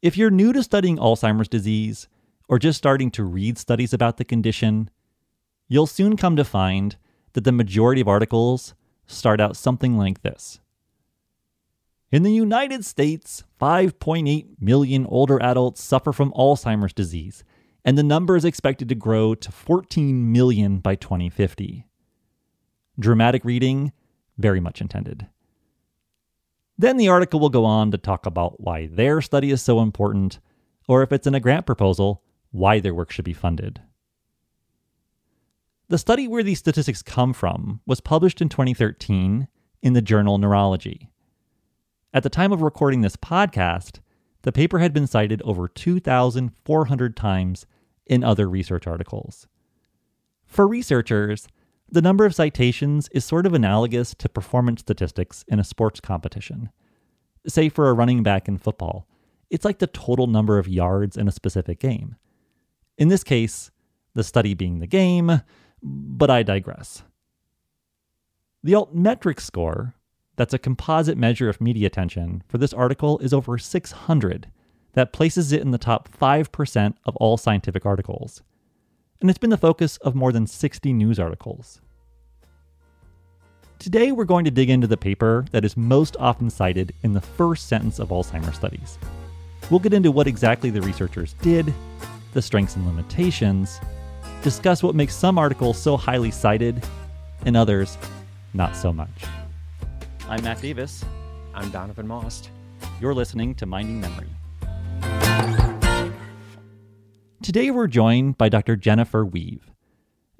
If you're new to studying Alzheimer's disease, or just starting to read studies about the condition, you'll soon come to find that the majority of articles start out something like this. In the United States, 5.8 million older adults suffer from Alzheimer's disease, and the number is expected to grow to 14 million by 2050. Dramatic reading, very much intended. Then the article will go on to talk about why their study is so important, or if it's in a grant proposal, why their work should be funded. The study where these statistics come from was published in 2013 in the journal Neurology. At the time of recording this podcast, the paper had been cited over 2,400 times in other research articles. For researchers, the number of citations is sort of analogous to performance statistics in a sports competition. Say for a running back in football, it's like the total number of yards in a specific game. In this case, the study being the game, but I digress. The altmetric score, that's a composite measure of media attention, for this article is over 600. That places it in the top 5% of all scientific articles and it's been the focus of more than 60 news articles. Today, we're going to dig into the paper that is most often cited in the first sentence of Alzheimer's studies. We'll get into what exactly the researchers did, the strengths and limitations, discuss what makes some articles so highly cited and others not so much. I'm Matt Davis. I'm Donovan Maust. You're listening to Minding Memory. Today we're joined by Dr. Jennifer Weuve.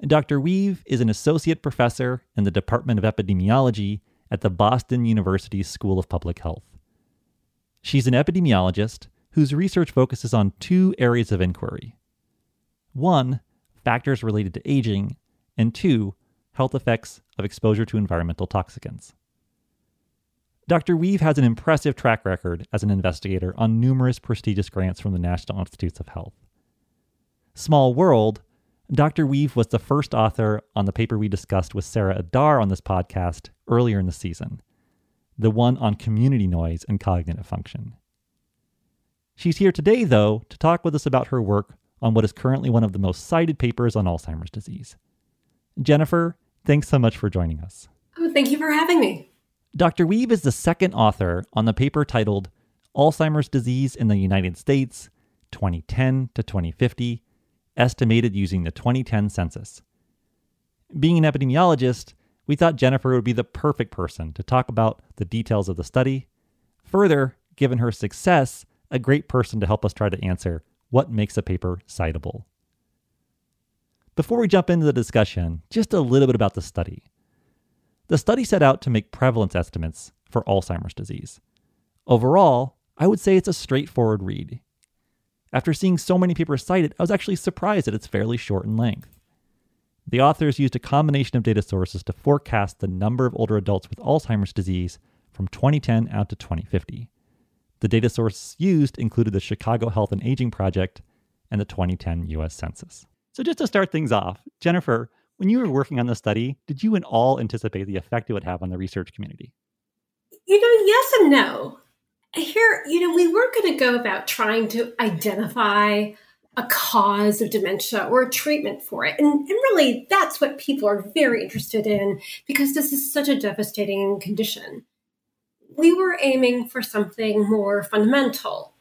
Dr. Weuve is an associate professor in the Department of Epidemiology at the Boston University School of Public Health. She's an epidemiologist whose research focuses on two areas of inquiry one, factors related to aging, and two, health effects of exposure to environmental toxicants. Dr. Weuve has an impressive track record as an investigator on numerous prestigious grants from the National Institutes of Health. Small World, Dr. Weuve was the first author on the paper we discussed with Sara Adar on this podcast earlier in the season, the one on community noise and cognitive function. She's here today, though, to talk with us about her work on what is currently one of the most cited papers on Alzheimer's disease. Jennifer, thanks so much for joining us. Oh, thank you for having me. Dr. Weuve is the second author on the paper titled Alzheimer's Disease in the United States, 2010 to 2050 estimated using the 2010 census. Being an epidemiologist, we thought Jennifer would be the perfect person to talk about the details of the study. Further, given her success, a great person to help us try to answer what makes a paper citable. Before we jump into the discussion, just a little bit about the study. The study set out to make prevalence estimates for Alzheimer's disease. Overall, I would say it's a straightforward read. After seeing so many papers cited, I was actually surprised that it's fairly short in length. The authors used a combination of data sources to forecast the number of older adults with Alzheimer's disease from 2010 out to 2050. The data sources used included the Chicago Health and Aging Project and the 2010 US Census. So, just to start things off, Jennifer, when you were working on the study, did you at all anticipate the effect it would have on the research community? You know, yes and no here, you know, we weren't going to go about trying to identify a cause of dementia or a treatment for it. And, and, really, that's what people are very interested in because this is such a devastating condition. We were aiming for something more fundamental.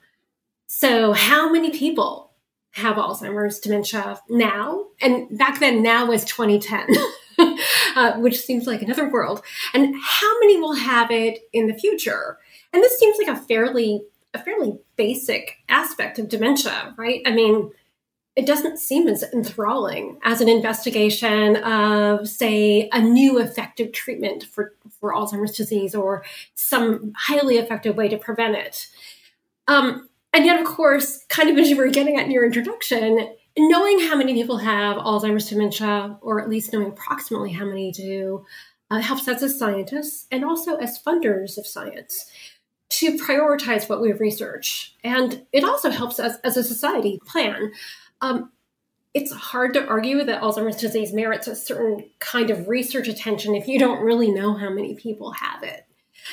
So, how many people have Alzheimer's dementia now? And back then, now was 2010. uh, which seems like another world. And how many will have it in the future? And this seems like a fairly a fairly basic aspect of dementia, right? I mean, it doesn't seem as enthralling as an investigation of, say, a new effective treatment for, for Alzheimer's disease or some highly effective way to prevent it. Um, and yet, of course, kind of as you were getting at in your introduction, knowing how many people have Alzheimer's dementia, or at least knowing approximately how many do, uh, helps us as scientists and also as funders of science to prioritize what we research. And it also helps us as a society plan. Um, it's hard to argue that Alzheimer's disease merits a certain kind of research attention if you don't really know how many people have it.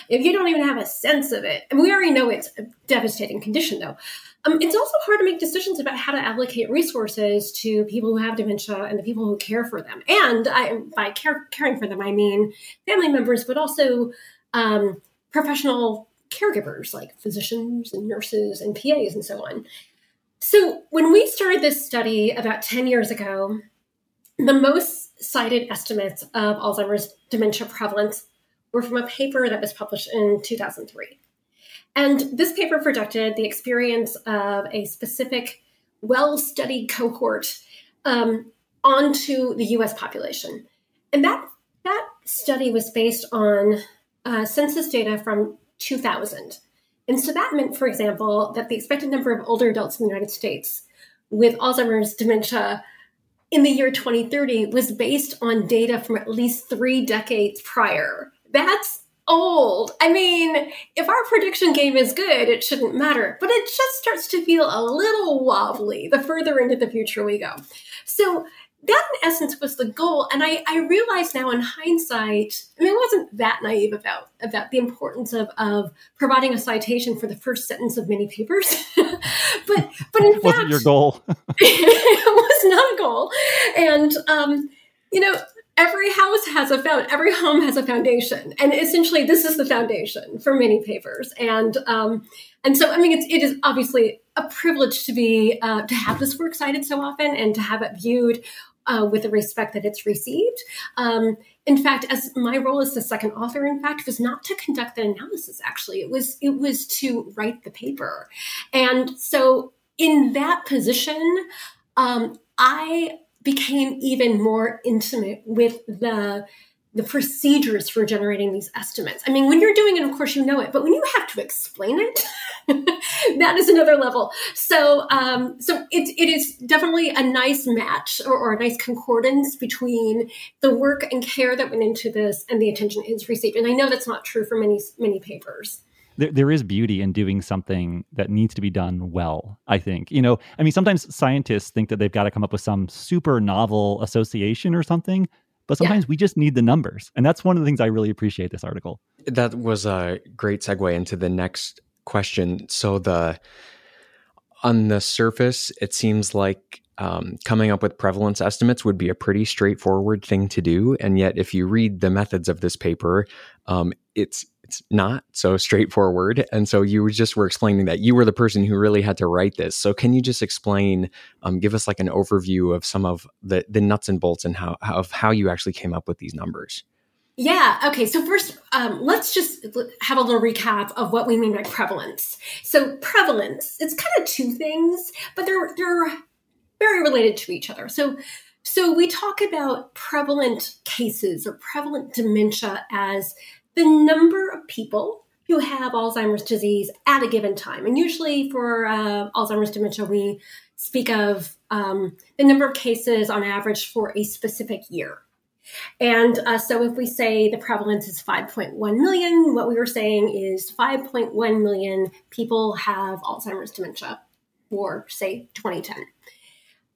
If you don't even have a sense of it, and we already know it's a devastating condition though, um, it's also hard to make decisions about how to allocate resources to people who have dementia and the people who care for them. And I, by care, caring for them, I mean family members, but also um, professional caregivers like physicians and nurses and PAs and so on. So when we started this study about 10 years ago, the most cited estimates of Alzheimer's dementia prevalence were from a paper that was published in 2003. And this paper projected the experience of a specific, well studied cohort um, onto the US population. And that, that study was based on uh, census data from 2000. And so that meant, for example, that the expected number of older adults in the United States with Alzheimer's dementia in the year 2030 was based on data from at least three decades prior. That's old. I mean, if our prediction game is good, it shouldn't matter. But it just starts to feel a little wobbly the further into the future we go. So that in essence was the goal. And I, I realize now in hindsight, I mean, I wasn't that naive about about the importance of, of providing a citation for the first sentence of many papers. but but in wasn't fact, your goal. it was not a goal. And um, you know, every house has a found every home has a foundation and essentially this is the foundation for many papers and um, and so i mean it's, it is obviously a privilege to be uh, to have this work cited so often and to have it viewed uh, with the respect that it's received. Um, in fact, as my role as the second author, in fact, was not to conduct the analysis. Actually, it was it was to write the paper, and so in that position, um, I became even more intimate with the the procedures for generating these estimates. I mean, when you're doing it, of course, you know it, but when you have to explain it, that is another level. So, um, so it, it is definitely a nice match or, or, a nice concordance between the work and care that went into this and the attention it's received. And I know that's not true for many, many papers. There, there is beauty in doing something that needs to be done well, I think. You know, I mean, sometimes scientists think that they've got to come up with some super novel association or something but sometimes yeah. we just need the numbers. And that's one of the things I really appreciate this article. That was a great segue into the next question. So the on the surface, it seems like um, coming up with prevalence estimates would be a pretty straightforward thing to do. And yet, if you read the methods of this paper, um, it's it's not so straightforward. And so you just were explaining that you were the person who really had to write this. So can you just explain, um, give us like an overview of some of the, the nuts and bolts and how, how, of how you actually came up with these numbers? Yeah. Okay. So first, um, let's just have a little recap of what we mean by prevalence. So prevalence, it's kind of two things, but they're they're very related to each other. So so we talk about prevalent cases or prevalent dementia as the number of people who have Alzheimer's disease at a given time. And usually for uh, Alzheimer's dementia, we speak of um, the number of cases on average for a specific year. And uh, so if we say the prevalence is 5.1 million, what we were saying is 5.1 million people have Alzheimer's dementia for, say, 2010.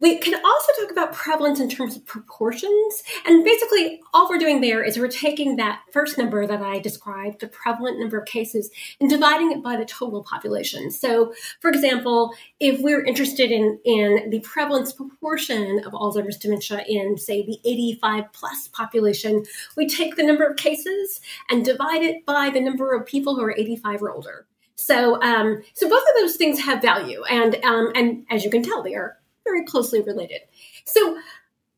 We can also talk about prevalence in terms of proportions. And basically, all we're doing there is we're taking that first number that I described, the prevalent number of cases, and dividing it by the total population. So, for example, if we're interested in, in the prevalence proportion of Alzheimer's dementia in, say, the 85 plus population, we take the number of cases and divide it by the number of people who are 85 or older. So, um, so both of those things have value, and um, and as you can tell, they are very closely related. So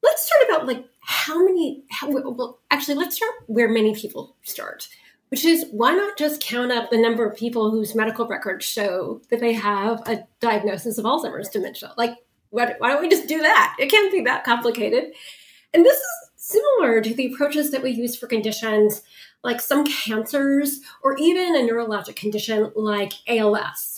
let's start about like how many, how, well, actually, let's start where many people start, which is why not just count up the number of people whose medical records show that they have a diagnosis of Alzheimer's dementia? Like, why, why don't we just do that? It can't be that complicated. And this is similar to the approaches that we use for conditions like some cancers or even a neurologic condition like ALS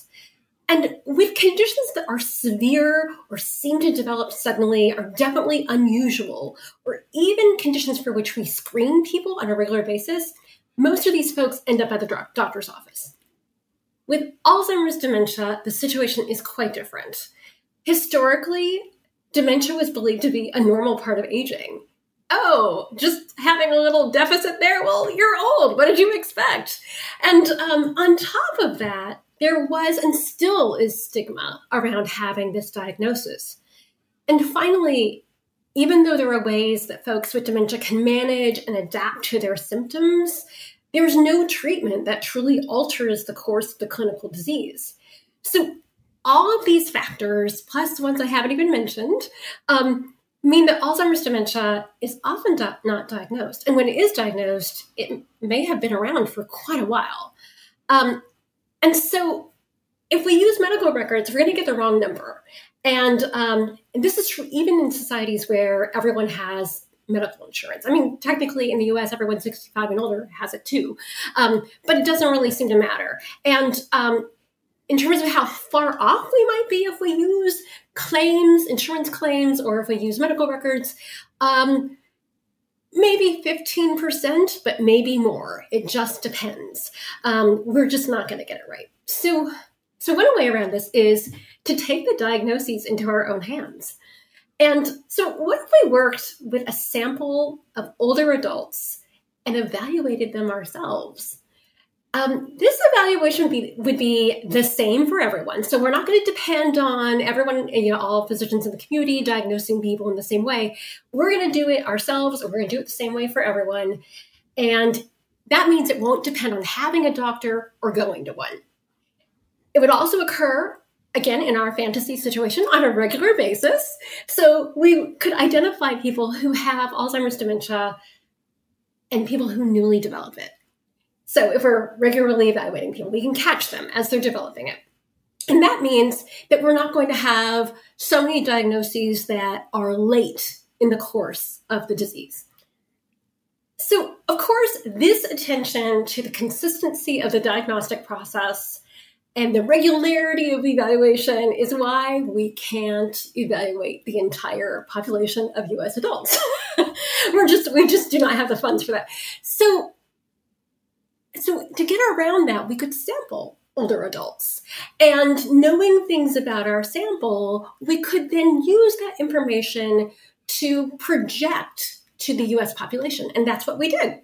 and with conditions that are severe or seem to develop suddenly, are definitely unusual, or even conditions for which we screen people on a regular basis, most of these folks end up at the doctor's office. With Alzheimer's dementia, the situation is quite different. Historically, dementia was believed to be a normal part of aging. Oh, just having a little deficit there? Well, you're old. What did you expect? And um, on top of that, there was and still is stigma around having this diagnosis. And finally, even though there are ways that folks with dementia can manage and adapt to their symptoms, there's no treatment that truly alters the course of the clinical disease. So, all of these factors, plus ones I haven't even mentioned, um, mean that Alzheimer's dementia is often di- not diagnosed. And when it is diagnosed, it may have been around for quite a while. Um, and so, if we use medical records, we're going to get the wrong number. And, um, and this is true even in societies where everyone has medical insurance. I mean, technically in the US, everyone 65 and older has it too, um, but it doesn't really seem to matter. And um, in terms of how far off we might be if we use claims, insurance claims, or if we use medical records, um, maybe 15%, but maybe more. It just depends. Um, we're just not going to get it right. So, so one way around this is to take the diagnoses into our own hands. And so, what if we worked with a sample of older adults and evaluated them ourselves? Um, this evaluation be, would be the same for everyone. So we're not going to depend on everyone, you know, all physicians in the community diagnosing people in the same way. We're going to do it ourselves, or we're going to do it the same way for everyone. And that means it won't depend on having a doctor or going to one. It would also occur again in our fantasy situation on a regular basis. So we could identify people who have Alzheimer's dementia and people who newly develop it. So if we're regularly evaluating people, we can catch them as they're developing it. And that means that we're not going to have so many diagnoses that are late in the course of the disease. So, of course, this attention to the consistency of the diagnostic process and the regularity of evaluation is why we can't evaluate the entire population of US adults. We're just we just do not have the funds for that. So so to get around that, we could sample older adults. And knowing things about our sample, we could then use that information to project to the US population. And that's what we did.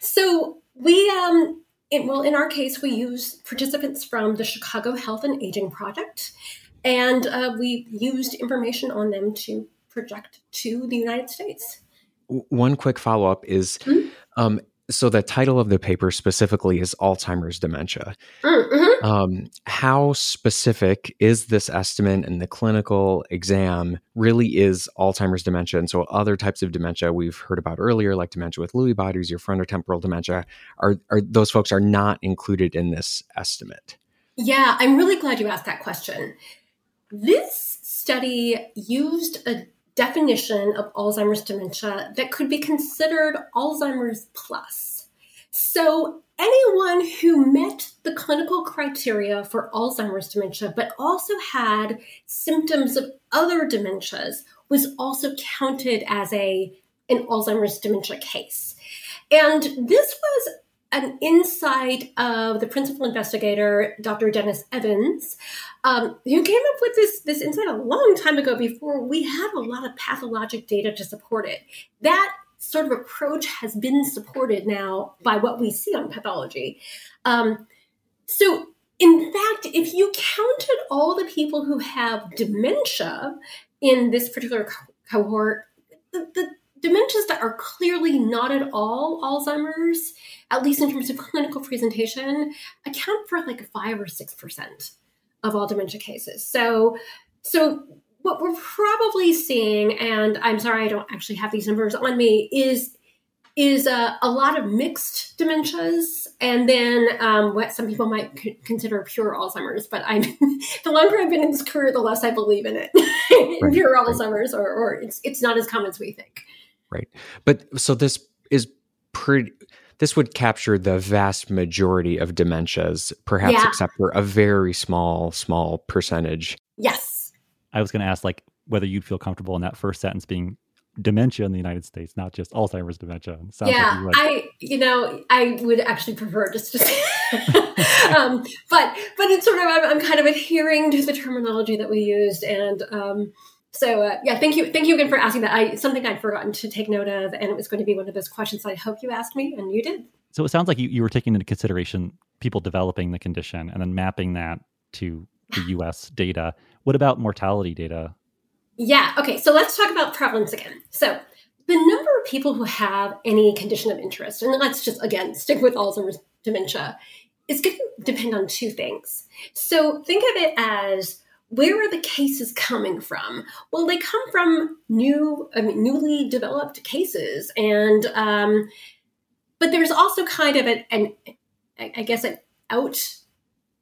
So we um, it, well, in our case, we use participants from the Chicago Health and Aging Project, and uh, we used information on them to project to the United States. One quick follow up is mm-hmm. um, so the title of the paper specifically is Alzheimer's dementia. Mm-hmm. Um, how specific is this estimate and the clinical exam really is Alzheimer's dementia? And so other types of dementia we've heard about earlier, like dementia with Lewy bodies, your frontotemporal dementia, are, are those folks are not included in this estimate? Yeah, I'm really glad you asked that question. This study used a definition of Alzheimer's dementia that could be considered Alzheimer's plus. So, anyone who met the clinical criteria for Alzheimer's dementia but also had symptoms of other dementias was also counted as a an Alzheimer's dementia case. And this was an insight of the principal investigator, Dr. Dennis Evans, um, who came up with this, this insight a long time ago before we had a lot of pathologic data to support it. That sort of approach has been supported now by what we see on pathology. Um, so, in fact, if you counted all the people who have dementia in this particular co- cohort, the, the dementias that are clearly not at all Alzheimer's, at least in terms of clinical presentation, account for like five or six percent of all dementia cases. So, so what we're probably seeing, and I'm sorry I don't actually have these numbers on me, is is a, a lot of mixed dementias, and then um, what some people might c- consider pure Alzheimer's. But I'm the longer I've been in this career, the less I believe in it. right, pure right. Alzheimer's, or, or it's it's not as common as we think right? But so this is pretty this would capture the vast majority of dementias, perhaps yeah. except for a very small, small percentage. Yes. I was going to ask, like, whether you'd feel comfortable in that first sentence being dementia in the United States, not just Alzheimer's dementia. yeah, like I, you know, I would actually prefer just to say, um, but, but it's sort of, I'm, I'm, kind of adhering to the terminology that we used, and um, so uh, yeah, thank you, thank you again for asking that. I something I'd forgotten to take note of, and it was going to be one of those questions I hope you asked me, and you did. So it sounds like you, you were taking into consideration people developing the condition and then mapping that to the US data. What about mortality data? Yeah, okay, so let's talk about prevalence again. So the number of people who have any condition of interest, and let's just again stick with Alzheimer's dementia, is going to depend on two things. So think of it as where are the cases coming from? Well, they come from new, I mean, newly developed cases, and um, but there's also kind of an, an I guess an out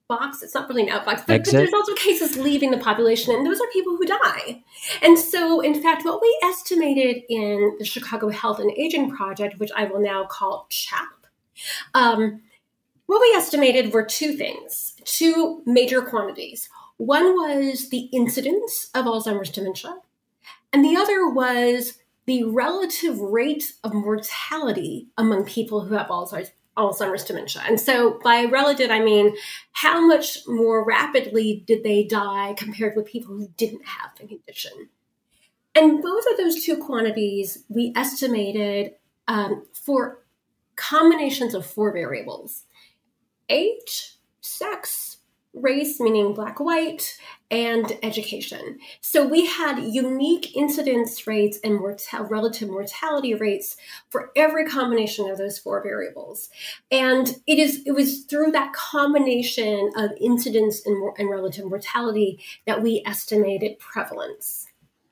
box. It's not really an outbox, but, but, there's also cases leaving the population, and those are people who die. And so, in fact, what we estimated in the Chicago Health and Aging Project, which I will now call CHAP, um, what we estimated were two things, two major quantities. One was the incidence of Alzheimer's dementia, and the other was the relative rate of mortality among people who have Alzheimer's, dementia. And so by relative, I mean how much more rapidly did they die compared with people who didn't have the condition. And both of those two quantities we estimated um, for combinations of four variables age, sex, race, meaning black, white, and education. So we had unique incidence rates and mortal- relative mortality rates for every combination of those four variables. And it is it was through that combination of incidence and, and relative mortality that we estimated prevalence.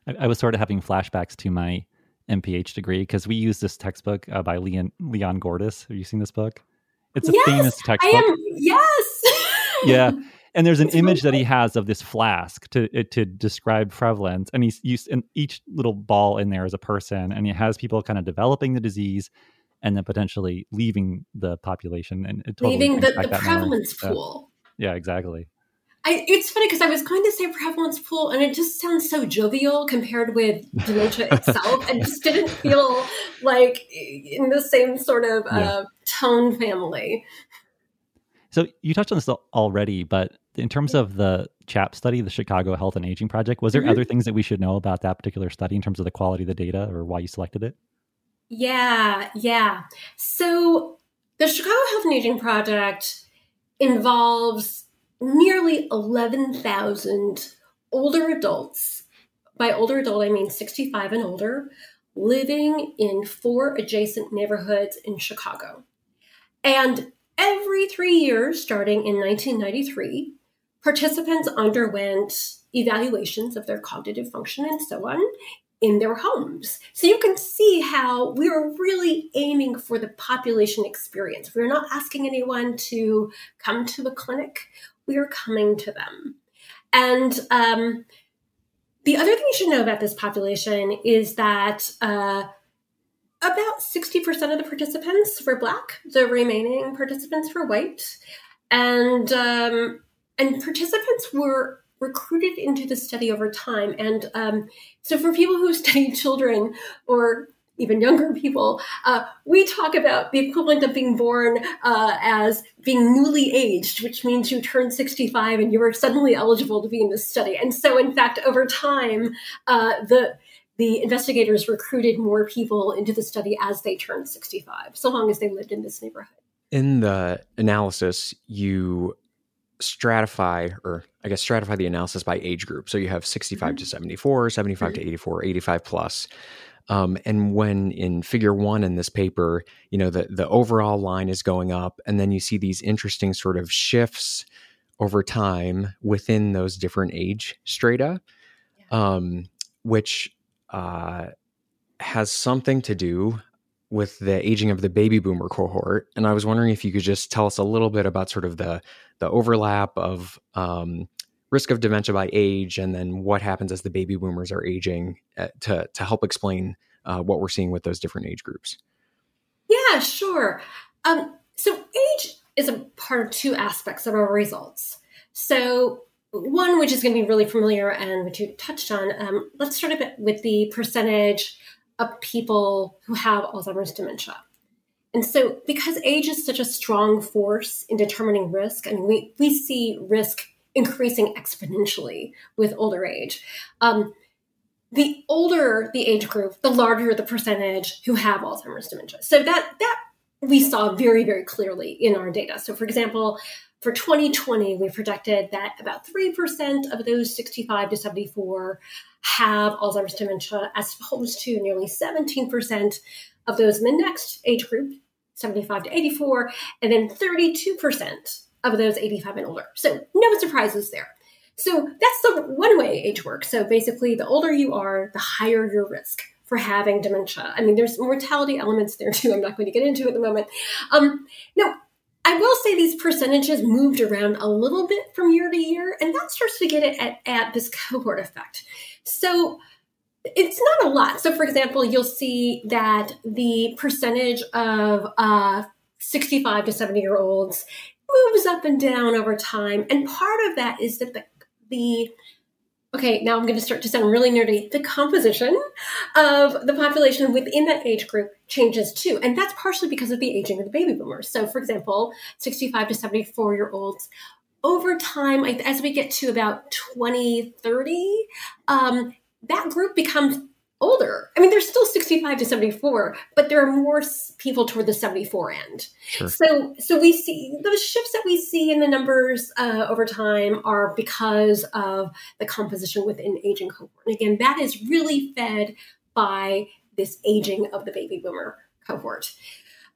I, I, was sort of having flashbacks to my MPH degree because we use this textbook uh, by Leon Leon Gordis. Have you seen this book? It's a yes, famous textbook. Am, yes. Yeah. And there's an it's image really that he has of this flask to uh, to describe prevalence, and he's used and each little ball in there is a person, and he has people kind of developing the disease, and then potentially leaving the population and totally leaving the, the prevalence pool. Yeah, exactly. I, it's funny because I was going to say prevalence pool, and it just sounds so jovial compared with dementia itself, and just didn't feel like in the same sort of yeah. uh, tone family. So you touched on this already, but in terms of the CHAP study, the Chicago Health and Aging Project, was there mm-hmm. other things that we should know about that particular study in terms of the quality of the data or why you selected it? Yeah, yeah. So the Chicago Health and Aging Project involves nearly 11,000 older adults. By older adult, I mean 65 and older, living in four adjacent neighborhoods in Chicago. And Every three years, starting in 1993, participants underwent evaluations of their cognitive function and so on in their homes. So you can see how we are really aiming for the population experience. We're not asking anyone to come to the clinic, we are coming to them. And um, the other thing you should know about this population is that uh, about 60% of the participants were black the remaining participants were white and um, and participants were recruited into the study over time and um, so for people who study children or even younger people, uh, we talk about the equivalent of being born uh, as being newly aged, which means you turn 65 and you are suddenly eligible to be in this study. And so, in fact, over time, uh, the the investigators recruited more people into the study as they turned 65, so long as they lived in this neighborhood. In the analysis, you stratify, or I guess stratify the analysis by age group. So you have 65 mm-hmm. to 74, 75 mm-hmm. to 84, 85 plus. Um, and when in figure one in this paper, you know, the, the overall line is going up, and then you see these interesting sort of shifts over time within those different age strata, yeah. um, which uh, has something to do with the aging of the baby boomer cohort. And I was wondering if you could just tell us a little bit about sort of the the overlap of um, risk of dementia by age, and then what happens as the baby boomers are aging uh, to to help explain uh, what we're seeing with those different age groups. Yeah, sure. Um, so age is a part of two aspects of our results. So one which is going to be really familiar and which you touched on. Um, let's start a bit with the percentage of people who have Alzheimer's dementia. And so, because age is such a strong force in determining risk, and we, we see risk increasing exponentially with older age. Um, the older the age group, the larger the percentage who have Alzheimer's dementia. So that that we saw very, very clearly in our data. So, for example, for 2020, we projected that about 3% of those 65 to 74 have Alzheimer's dementia, as opposed to nearly 17% of those in the next age group, 75 to 84, and then 32% of those 85 and older. So, no surprises there. So, that's the one way age works. So, basically, the older you are, the higher your risk for having dementia. I mean, there's mortality elements there too. I'm not going to get into at the moment. Um, now, I will say these percentages moved around a little bit from year to year, and that starts to get it at, at this cohort effect. So it's not a lot. So, for example, you'll see that the percentage of uh, 65 to 70 year olds moves up and down over time. And part of that is that the, the okay, now I'm going to start to sound really nerdy. The composition of the population within that age group changes too. And that's partially because of the aging of the baby boomers. So, for example, 65 to 74 year olds, over time, as we get to about 2030, um, that group becomes older. I mean, they're still 65 to 74, but there are more people toward the 74 end. Sure. So, so we see those shifts that we see in the numbers uh, over time are because of the composition within aging cohort. And again, that is really fed by this aging of the baby boomer cohort.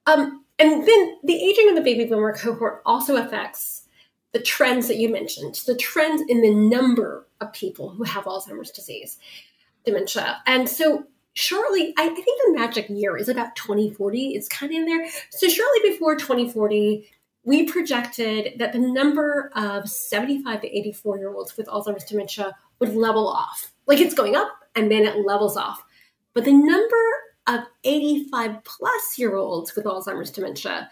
Um, and then the aging of the baby boomer cohort also affects the trends that you mentioned, the trends in the number of people who have Alzheimer's disease dementia. And so shortly, I, think the magic year is about 2040. It's kind of in there. So shortly before 2040, we projected that the number of 75 to 84 year olds with Alzheimer's dementia would level off. Like it's going up and then it levels off. But the number of 85 plus year olds with Alzheimer's dementia,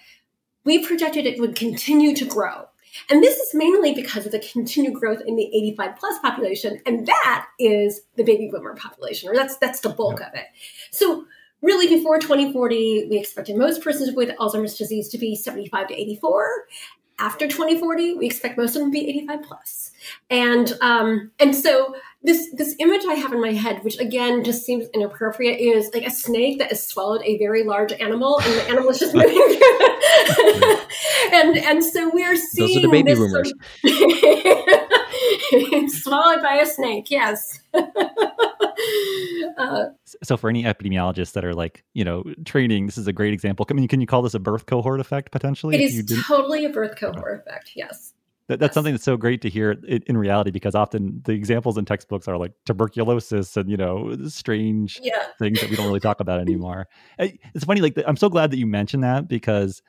we projected it would continue to grow. And this is mainly because of the continued growth in the 85 plus population, and that is the baby boomer population, or that's that's the bulk yeah. of it. So really before 2040, we expected most persons with Alzheimer's disease to be 75 to 84. After 2040, we expect most of them to be 85 plus. And um, and so this this image I have in my head, which again just seems inappropriate, is like a snake that has swallowed a very large animal, and the animal is just moving. and and so we're seeing those are the baby boomers. Sort of swallowed by a snake. Yes. uh, so for any epidemiologists that are like you know training, this is a great example. I mean, can you call this a birth cohort effect potentially? It is totally a birth cohort effect. Yes. That, that's yes. something that's so great to hear in, in, reality because often the examples in textbooks are like tuberculosis and you know strange yeah. things that we don't really talk about anymore. It's funny, like I'm so glad that you mentioned that because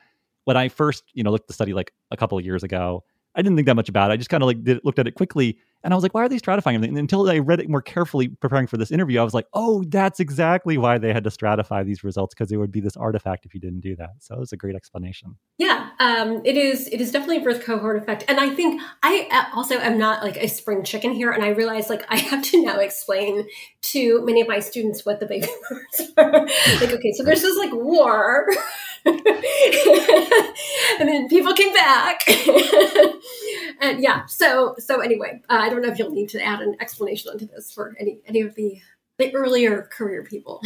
when I first you know looked at the study like a couple of years ago, I didn't think that much about it. I just kind of like did, looked at it quickly and I was like, why are they stratifying everything? And until I read it more carefully preparing for this interview, I was like, oh, that's exactly why they had to stratify these results because it would be this artifact if you didn't do that. So it was a great explanation. Yeah, um, it is. It is definitely a birth cohort effect. And I think I uh, also am not like a spring chicken here. And I realize like I have to now explain to many of my students what the baby boomers are. like, okay, so there's this like war. and then people came back. And yeah so so anyway uh, i don't know if you'll need to add an explanation onto this for any any of the the earlier career people.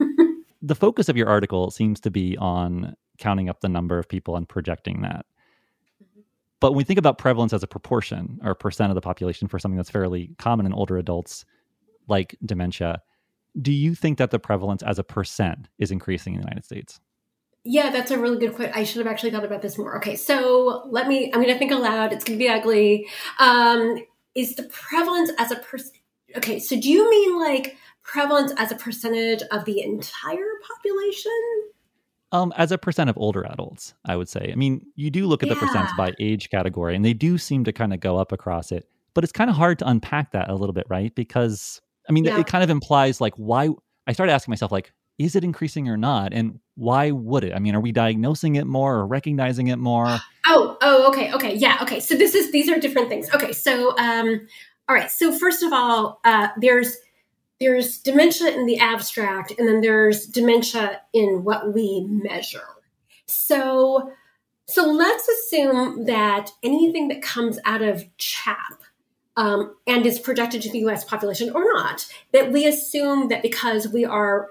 The focus of your article seems to be on counting up the number of people and projecting that. Mm-hmm. but when we think about prevalence as a proportion or percent of the population for something that's fairly common in older adults like dementia do you think that the prevalence as a percent is increasing in the united states yeah, that's a really good question. I should have actually thought about this more. Okay, so let me, I'm going to think aloud. It's going to be ugly. Um, is the prevalence as a person, okay, so do you mean like prevalence as a percentage of the entire population? Um, as a percent of older adults, I would say. I mean, you do look at yeah. the percents by age category, and they do seem to kind of go up across it. But it's kind of hard to unpack that a little bit, right? Because I mean, yeah. it kind of implies like why. I started asking myself like, is it increasing or not? And why would it? I mean, are we diagnosing it more or recognizing it more? Oh, oh, okay, okay, yeah, okay. So this is these are different things. Okay, so um, all right. So first of all, uh, there's there's dementia in the abstract, and then there's dementia in what we measure. So so let's assume that anything that comes out of CHAP um, and is projected to the U.S. population or not, that we assume that because we are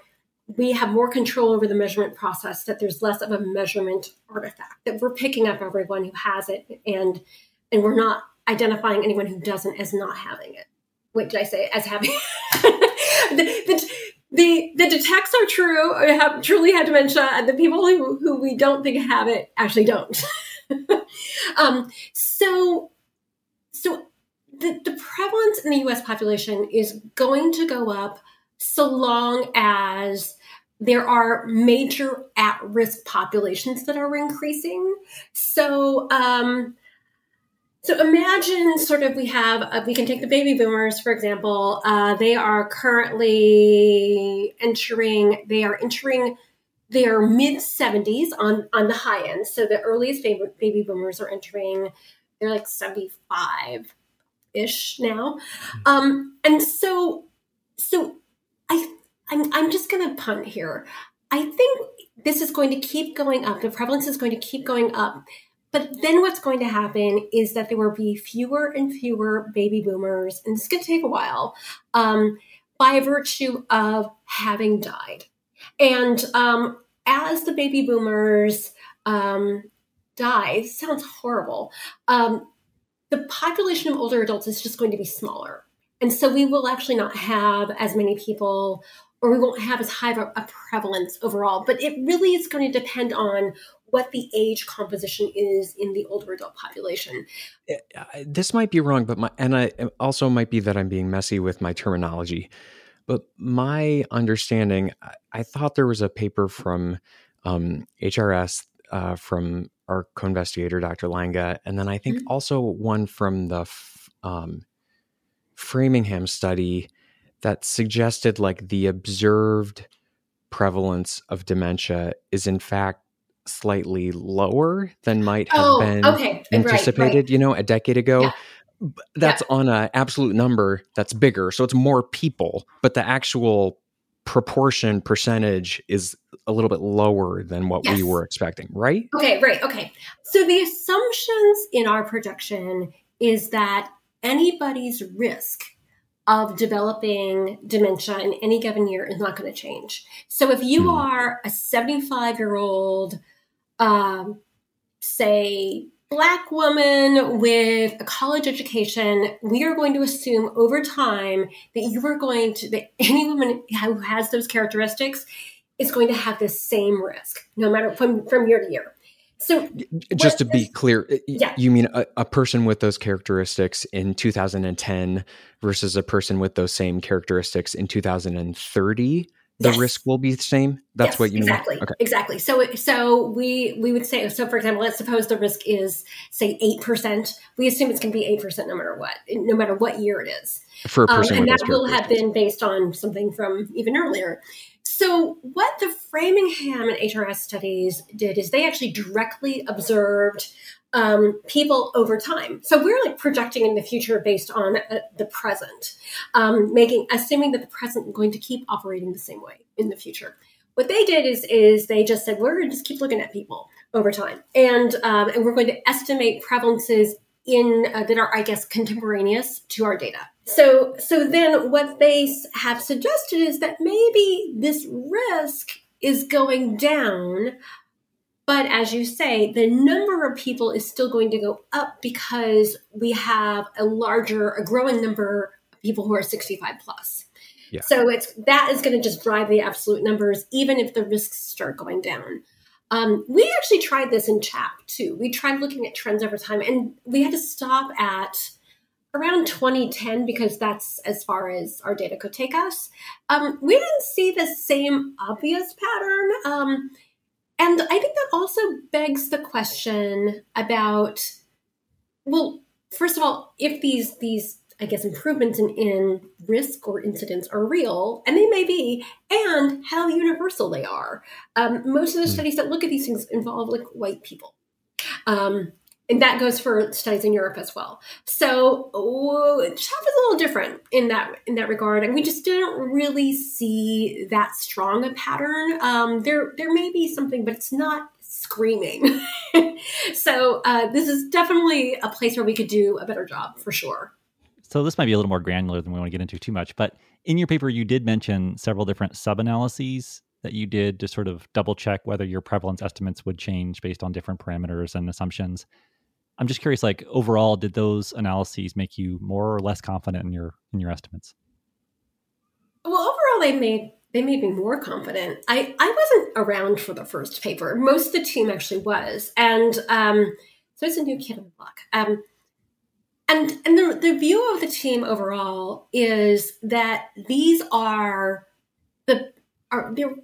we have more control over the measurement process, that there's less of a measurement artifact, that we're picking up everyone who has it and and we're not identifying anyone who doesn't as not having it. Wait, did I say as having the, the, the, the detects are true, I have truly had dementia, and the people who, who we don't think have it actually don't. um, so, so the, the prevalence in the US population is going to go up so long as there are major at risk populations that are increasing. So, um, so imagine sort of we have, uh, we can take the baby boomers, for example. Uh, they are currently entering, they are entering their mid 70s on, on the high end. So the earliest baby, baby boomers are entering, they're like 75 ish now. Um, and so, so I I'm, I'm just going to punt here. I think this is going to keep going up. The prevalence is going to keep going up. But then what's going to happen is that there will be fewer and fewer baby boomers, and it's going to take a while, um, by virtue of having died. And um, as the baby boomers um, die, sounds horrible, um, the population of older adults is just going to be smaller. And so we will actually not have as many people or we won't have as high of a, prevalence overall. But it really is going to depend on what the age composition is in the older adult population. This might be wrong, but my and I also might be that I'm being messy with my terminology. But my understanding, I thought there was a paper from um, HRS uh, from our co-investigator, Dr. Langa, and then I think mm-hmm. also one from the um, Framingham study that suggested like the observed prevalence of dementia is in fact slightly lower than might have oh, been okay. anticipated, right, right. you know, a decade ago. Yeah. That's yeah. on an absolute number that's bigger. So it's more people, but the actual proportion percentage is a little bit lower than what yes. we were expecting, right? Okay, right. Okay. So the assumptions in our projection is that anybody's risk of developing dementia in any given year is not going to change. So if you mm. are a 75 year old, um, say, black woman with a college education, we are going to assume over time that you are going to, that any woman who has those characteristics is going to have the same risk, no matter from, from year to year. So, just to be clear, yeah. you mean a, a, person with those characteristics in 2010 versus a person with those same characteristics in 2030? The yes. risk will be the same. That's yes, what you exactly, mean. Okay. Exactly. So, so we we would say so. For example, let's suppose the risk is say eight percent. We assume it's going to be eight percent no matter what, no matter what year it is. For a person, um, and that will have been based on something from even earlier. So, what the Framingham and HRS studies did is they actually directly observed um, people over time. So we're like projecting in the future based on uh, the present, um, making assuming that the present is going to keep operating the same way in the future. What they did is is they just said we're going to just keep looking at people over time, and um, and we're going to estimate prevalences in uh, that are I guess contemporaneous to our data. So, so then what they have suggested is that maybe this risk is going down, but as you say, the number of people is still going to go up because we have a larger, a growing number of people who are 65 plus. Yeah. So it's that is going to just drive the absolute numbers, even if the risks start going down. Um, we actually tried this in CHAP too. We tried looking at trends over time, and we had to stop at around 2010 because that's as far as our data could take us. Um, we didn't see the same obvious pattern. Um, and I think that also begs the question about, well, first of all, if these these I guess improvements in, in risk or incidence are real, and they may be, and how universal they are. Um, most of the hmm. studies that look at these things involve like white people. Um, and that goes for studies in Europe as well. So CHAP is a little different in that in that regard, and we just didn't really see that strong a pattern. Um, there there may be something, but it's not screaming. so uh, this is definitely a place where we could do a better job for sure. So this might be a little more granular than we want to get into too much, but in your paper you did mention several different sub analyses that you did to sort of double check whether your prevalence estimates would change based on different parameters and assumptions. I'm just curious, like overall, did those analyses make you more or less confident in your in your estimates? Well, overall, they made they made me more confident. I I wasn't around for the first paper. Most of the team actually was, and um, so it's a new kid on the block. Um, and and the, the view of the team overall is that these are the are they're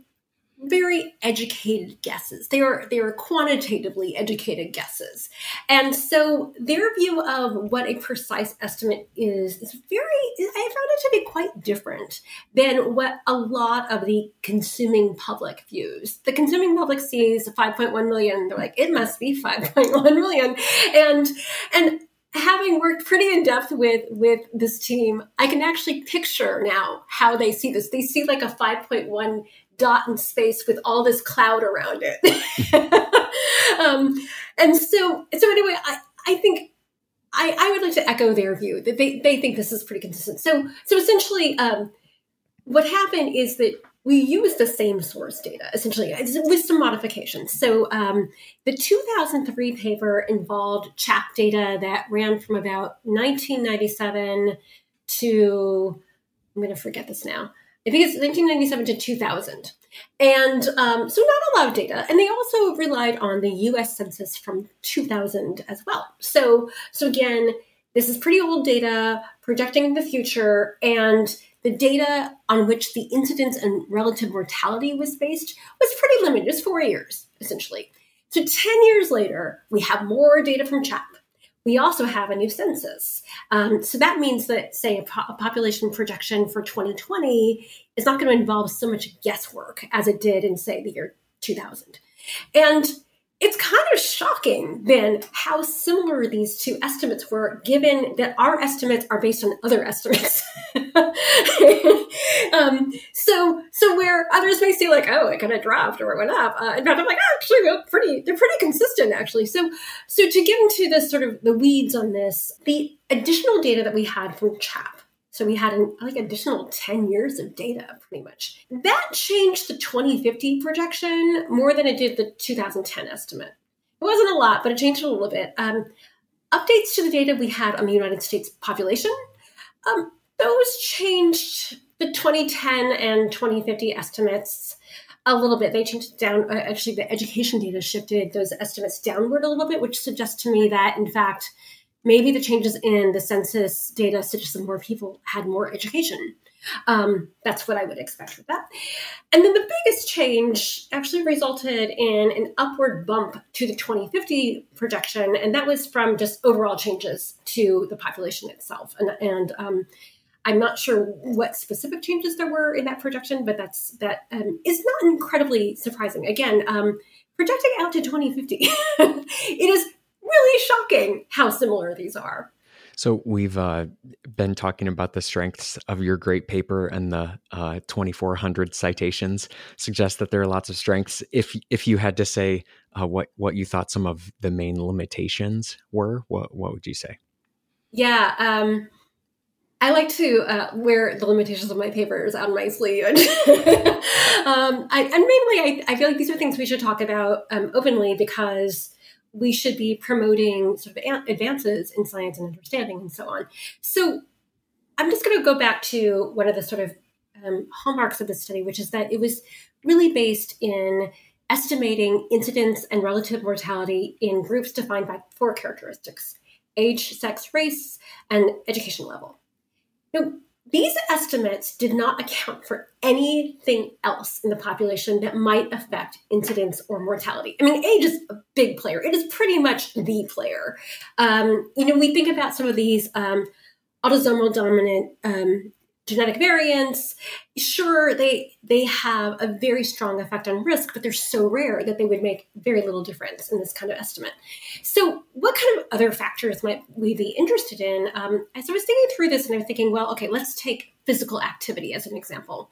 very educated guesses. They are they are quantitatively educated guesses, and so their view of what a precise estimate is is very. I found it to be quite different than what a lot of the consuming public views. The consuming public sees 5.1 million. They're like, it must be 5.1 million, and and having worked pretty in depth with with this team, I can actually picture now how they see this. They see like a 5.1 dot in space with all this cloud around it. um, and so, so anyway, I, I think I, I would like to echo their view that they, they think this is pretty consistent. So, so essentially, um, what happened is that we use the same source data essentially with some modifications. So um, the 2003 paper involved CHAP data that ran from about 1997 to I'm going to forget this now. I think it's 1997 to 2000. And um, so not a lot of data. And they also relied on the US Census from 2000 as well. So, so again, this is pretty old data projecting the future. And the data on which the incidence and relative mortality was based was pretty limited. It's four years, essentially. So 10 years later, we have more data from CHAP. We also have a new census. Um, so that means that, say, a, po- a population projection for 2020 is not going to involve so much guesswork as it did in, say, the year 2000. And it's kind of shocking then how similar these two estimates were, given that our estimates are based on other estimates. um, so, so where others may say like, oh, it kind of dropped or it went up, uh, in fact, I'm like, oh, actually, they're pretty, they're pretty consistent actually. So, so to get into the sort of the weeds on this, the additional data that we had from CHAP so we had an like additional 10 years of data pretty much. That changed the 2050 projection more than it did the 2010 estimate. It wasn't a lot, but it changed a little bit. Um, updates to the data we had on the United States population, um, those changed the 2010 and 2050 estimates a little bit. They changed down. Uh, actually, the education data shifted those estimates downward a little bit, which suggests to me that, in fact, maybe the changes in the census data suggest that more people had more education. Um, that's what I would expect with that. And then the biggest change actually resulted in an upward bump to the 2050 projection, and that was from just overall changes to the population itself. And, and um, I'm not sure what specific changes there were in that projection, but that's that um, is not incredibly surprising. Again, um, projecting out to 2050, it is really shocking how similar these are. So we've uh, been talking about the strengths of your great paper, and the uh, 2,400 citations suggest that there are lots of strengths. If if you had to say uh, what what you thought some of the main limitations were, what what would you say? Yeah, um, I like to uh, wear the limitations of my papers on my sleeve. um, I, and mainly, I, I, feel like these are things we should talk about um, openly because we should be promoting sort of advances in science and understanding and so on. So I'm just going to go back to one of the sort of um, hallmarks of this study, which is that it was really based in estimating incidence and relative mortality in groups defined by four characteristics age, sex, race, and education level. Now, these estimates did not account for anything else in the population that might affect incidence or mortality. I mean, age is a big player. It is pretty much the player. Um, you know, we think about some of these um, autosomal dominant um, genetic variants sure they they have a very strong effect on risk but they're so rare that they would make very little difference in this kind of estimate. So what kind of other factors might we be interested in? Um, as i was thinking through this and i'm thinking well okay let's take physical activity as an example.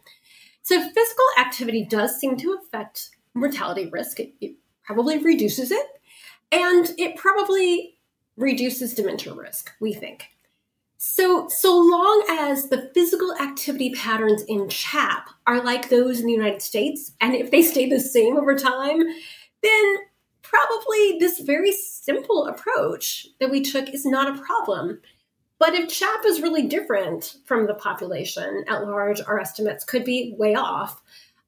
So physical activity does seem to affect mortality risk. It, it probably reduces it and it probably reduces dementia risk we think So, so long as the physical activity patterns in CHAP are like those in the United States, and if they stay the same over time, then probably this very simple approach that we took is not a problem. But if CHAP is really different from the population at large, our estimates could be way off.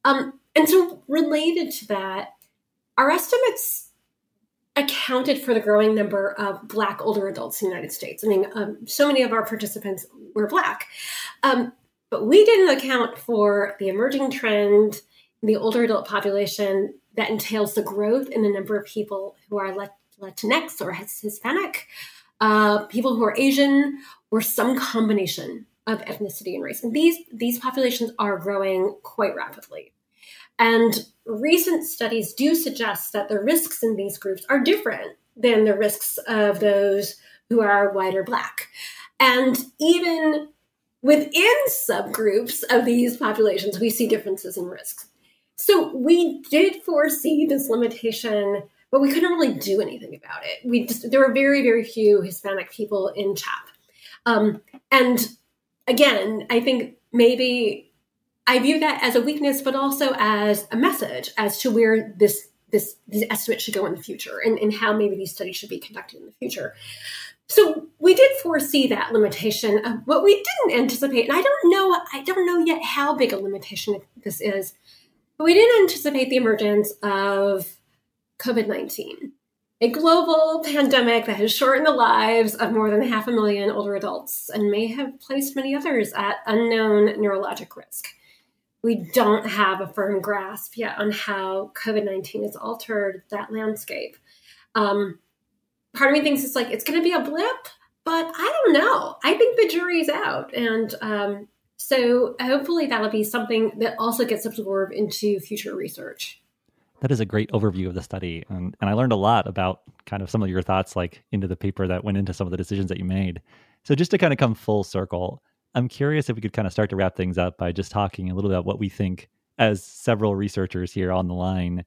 Um, and so, related to that, our estimates accounted for the growing number of Black older adults in the United States. I mean, um, so many of our participants were Black. Um, but we didn't account for the emerging trend in the older adult population that entails the growth in the number of people who are Latinx or Hispanic, uh, people who are Asian, or some combination of ethnicity and race. And these, these populations are growing quite rapidly. And recent studies do suggest that the risks in these groups are different than the risks of those who are white or black. And even within subgroups of these populations, we see differences in risks. So we did foresee this limitation, but we couldn't really do anything about it. We just there were very, very few Hispanic people in CHAP. Um, and again, I think maybe I view that as a weakness, but also as a message as to where this this these estimates should go in the future and, and how maybe these studies should be conducted in the future. So we did foresee that limitation. Uh, what we didn't anticipate, and I don't know, I don't know yet how big a limitation this is, but we didn't anticipate the emergence of COVID nineteen, a global pandemic that has shortened the lives of more than half a million older adults and may have placed many others at unknown neurologic risk we don't have a firm grasp yet on how COVID 19 has altered that landscape. Um, part of me thinks it's like it's going to be a blip, but I don't know. I think the jury's out. And um, so hopefully that'll be something that also gets absorbed into future research. That is a great overview of the study. And, and I learned a lot about kind of some of your thoughts, like into the paper that went into some of the decisions that you made. So just to kind of come full circle, I'm curious if we could kind of start to wrap things up by just talking a little bit about what we think as several researchers here on the line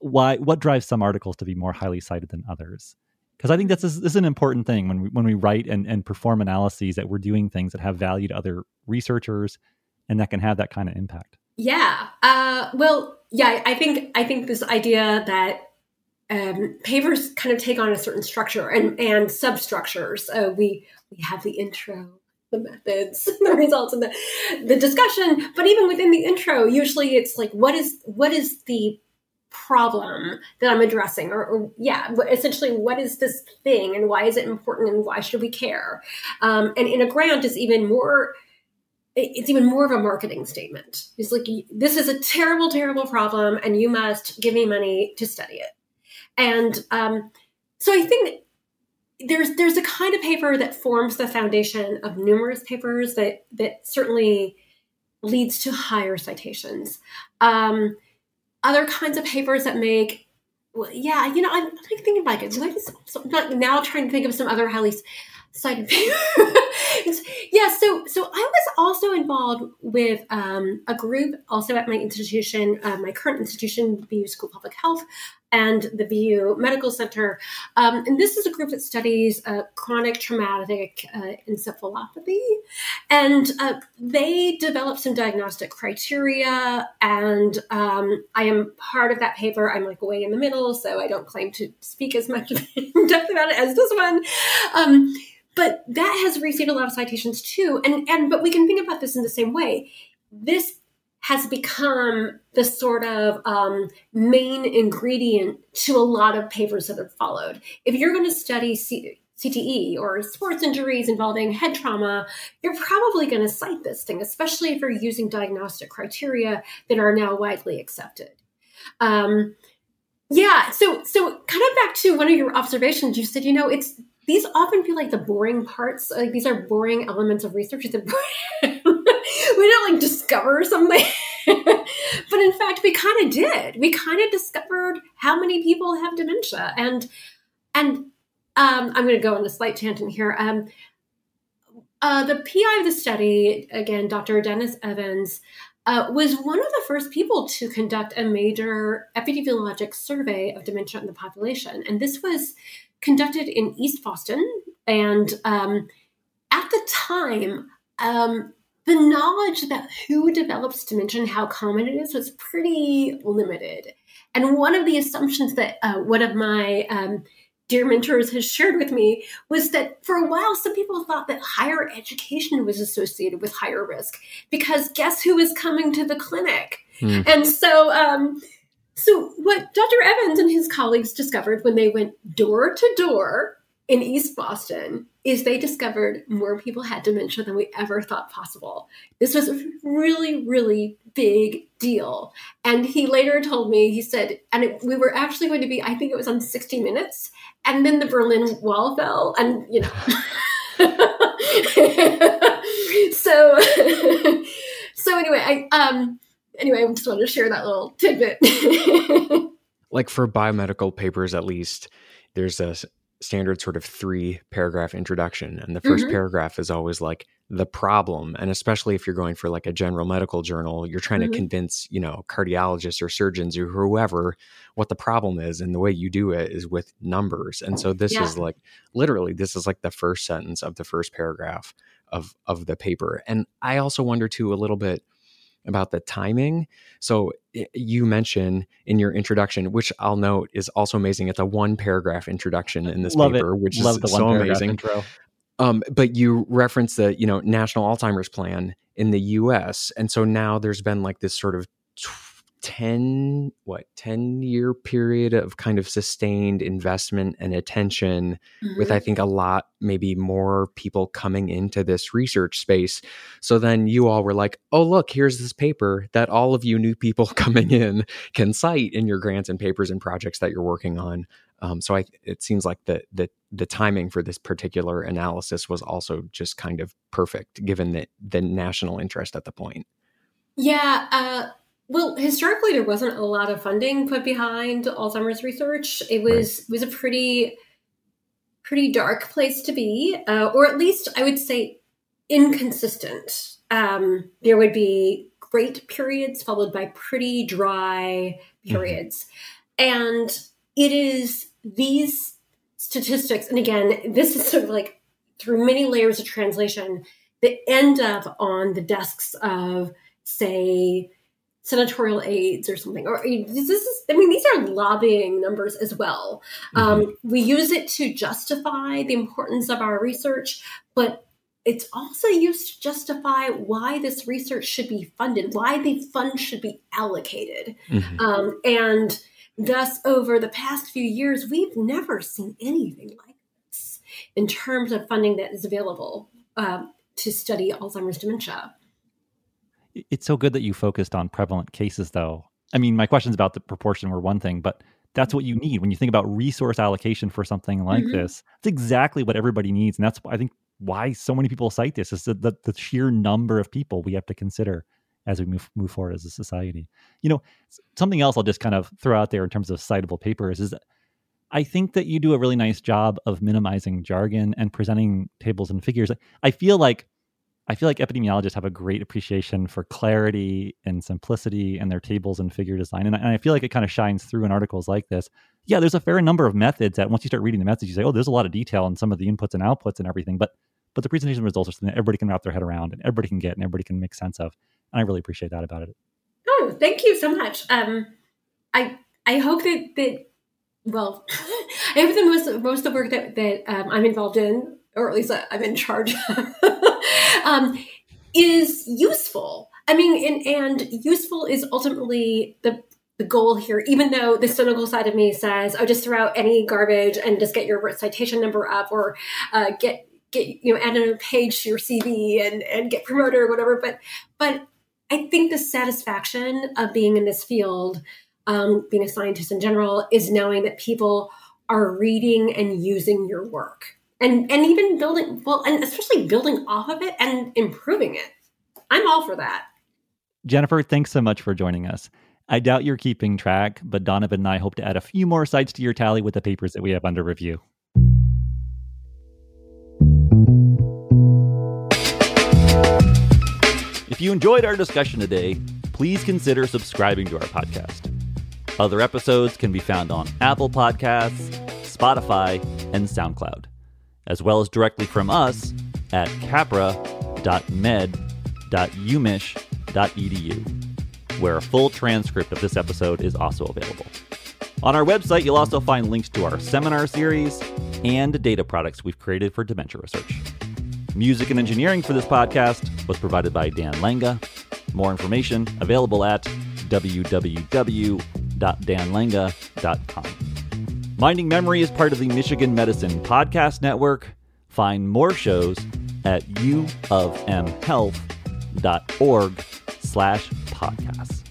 why what drives some articles to be more highly cited than others? Because i think that's this is an important thing when we when we write and, and perform analyses that we're doing things that have value to other researchers and that can have that kind of impact. Yeah uh, well yeah i think i think this idea that um, papers kind of take on a certain structure and and substructures. Uh, we we have the intro the methods, the results, and the the discussion. But even within the intro, usually it's like, what is what is the problem that I'm addressing, or, or, yeah, essentially, what is this thing, and why is it important, and why should we care? Um, and in a grant is even more. It's even more of a marketing statement. It's like this is a terrible, terrible problem, and you must give me money to study it. And um, so I think there's there's a kind of paper that forms the foundation of numerous papers that that certainly leads to higher citations. Um, other kinds of papers that make well, yeah, you know, I'm, I'm thinking about it. I'm now trying to think of some other highly cited papers. yeah, so so I was also involved with um, a group also at my institution, uh, my current institution, BU School of Public Health, and the VU Medical Center. Um, and this is a group that studies uh, chronic traumatic uh, encephalopathy. And uh, they developed some diagnostic criteria. And um, I am part of that paper. I'm like way in the middle, so I don't claim to speak as much in depth about it as this one. Um, but that has received a lot of citations too. And, and but we can think about this in the same way. This has become the sort of um, main ingredient to a lot of papers that have followed. If you're going to study C- CTE or sports injuries involving head trauma, you're probably going to cite this thing, especially if you're using diagnostic criteria that are now widely accepted. Um, yeah, so so kind of back to one of your observations, you said, you know, it's these often feel like the boring parts. Like these are boring elements of research. we didn't like discover something. but in fact, we kind of did. We kind of discovered how many people have dementia. And and um, I'm going to go on a slight tangent here. Um, uh, the PI of the study, again, Dr. Denis Evans, uh, was one of the first people to conduct a major epidemiologic survey of dementia in the population. And this was conducted in East Boston. And um, at the time, um, the knowledge about who develops dementia and how common it is was pretty limited. And one of the assumptions that uh, one of my um, dear mentors has shared with me was that for a while, some people thought that higher education was associated with higher risk because guess who is coming to the clinic? Hmm. And so, um, so what Dr. Evans and his colleagues discovered when they went door to door in East Boston is they discovered more people had dementia than we ever thought possible. This was a really, really big deal. And he later told me, he said, and it, we were actually going to be, I think it was on 60 Minutes, and then the Berlin Wall fell, and you know. so, so anyway, I um, anyway, I just wanted to share that little tidbit. like for biomedical papers, at least, there's a standard sort of three paragraph introduction. And the 1st mm-hmm. paragraph is always like the problem. And especially if you're going for like a general medical journal, you're trying mm-hmm. to convince, you know, cardiologists or surgeons or whoever what the problem is. And the way you do it is with numbers. And so this yeah. is like literally, this is like the first sentence of the first paragraph of of the paper. And I also wonder too a little bit about the timing. So you mentioned in your introduction, which I'll note is also amazing. It's a one paragraph introduction in this Love paper, it. which Love is so amazing. Intro. Um, but you reference the you know National Alzheimer's Plan in the U.S. and so now there's been like this sort of 10 what 10 year period of kind of sustained investment and attention mm-hmm. with i think a lot maybe more people coming into this research space. So then you all were like oh look here's this paper that all of you new people coming in can cite in your grants and papers and projects that you're working on. Um, so I, it seems like the, the the timing for this particular analysis was also just kind of perfect given the the national interest at the point. Yeah uh well, historically, there wasn't a lot of funding put behind Alzheimer's research. It was right. was a pretty pretty dark place to be, uh, or at least I would say inconsistent. Um, there would be great periods followed by pretty dry mm-hmm. periods, mm-hmm. and it is these statistics. And again, this is sort of like through many layers of translation that end up on the desks of say senatorial aides or something or this is i mean these are lobbying numbers as well mm-hmm. um, we use it to justify the importance of our research but it's also used to justify why this research should be funded why the fund should be allocated mm-hmm. um, and thus over the past few years we've never seen anything like this in terms of funding that is available uh, to study alzheimer's dementia it's so good that you focused on prevalent cases, though. I mean, my questions about the proportion were one thing, but that's what you need when you think about resource allocation for something like mm-hmm. this. It's exactly what everybody needs, and that's I think why so many people cite this is the, the, the sheer number of people we have to consider as we move move forward as a society. You know, something else I'll just kind of throw out there in terms of citable papers is that I think that you do a really nice job of minimizing jargon and presenting tables and figures. I feel like I feel like epidemiologists have a great appreciation for clarity and simplicity and their tables and figure design. And I, and I feel like it kind of shines through in articles like this. Yeah, there's a fair number of methods that once you start reading the methods, you say, oh, there's a lot of detail in some of the inputs and outputs and everything. But but the presentation results are something that everybody can wrap their head around and everybody can get and everybody can make sense of. And I really appreciate that about it. Oh, thank you so much. Um, I I hope that that well, I hope that most most of the work that that um, I'm involved in, or at least I'm in charge of, um, is useful. I mean, and, and useful is ultimately the the goal here, even though the cynical side of me says, "Oh, just throw out any garbage and just get your citation number up, or uh, get get you know add a page to your CV and and get promoted or whatever." But but I think the satisfaction of being in this field, um, being a scientist in general, is knowing that people are reading and using your work and and even building well and especially building off of it and improving it. I'm all for that. Jennifer thanks so much for joining us. I doubt you're keeping track but donovan and i hope to add a few more cites to your tally with the papers that we have under review. If you enjoyed our discussion today please consider subscribing to our podcast. Other episodes can be found on apple podcasts spotify and soundcloud as well as directly from us, at capra.med.umich.edu, where a full transcript of this episode is also available. On our website, you'll also find links to our seminar series and data products we've created for dementia research. Music and engineering for this podcast was provided by Dan Lenga. More information available at www.danlenga.com. Minding Memory is part of the Michigan Medicine Podcast Network. Find more shows at uofmhealth.org slash podcasts.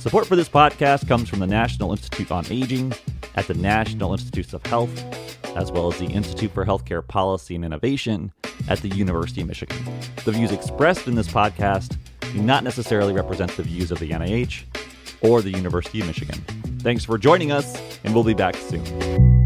Support for this podcast comes from the National Institute on Aging at the National Institutes of Health, as well as the Institute for Healthcare Policy and Innovation at the University of Michigan. The views expressed in this podcast do not necessarily represent the views of the NIH or the University of Michigan. Thanks for joining us, and we'll be back soon.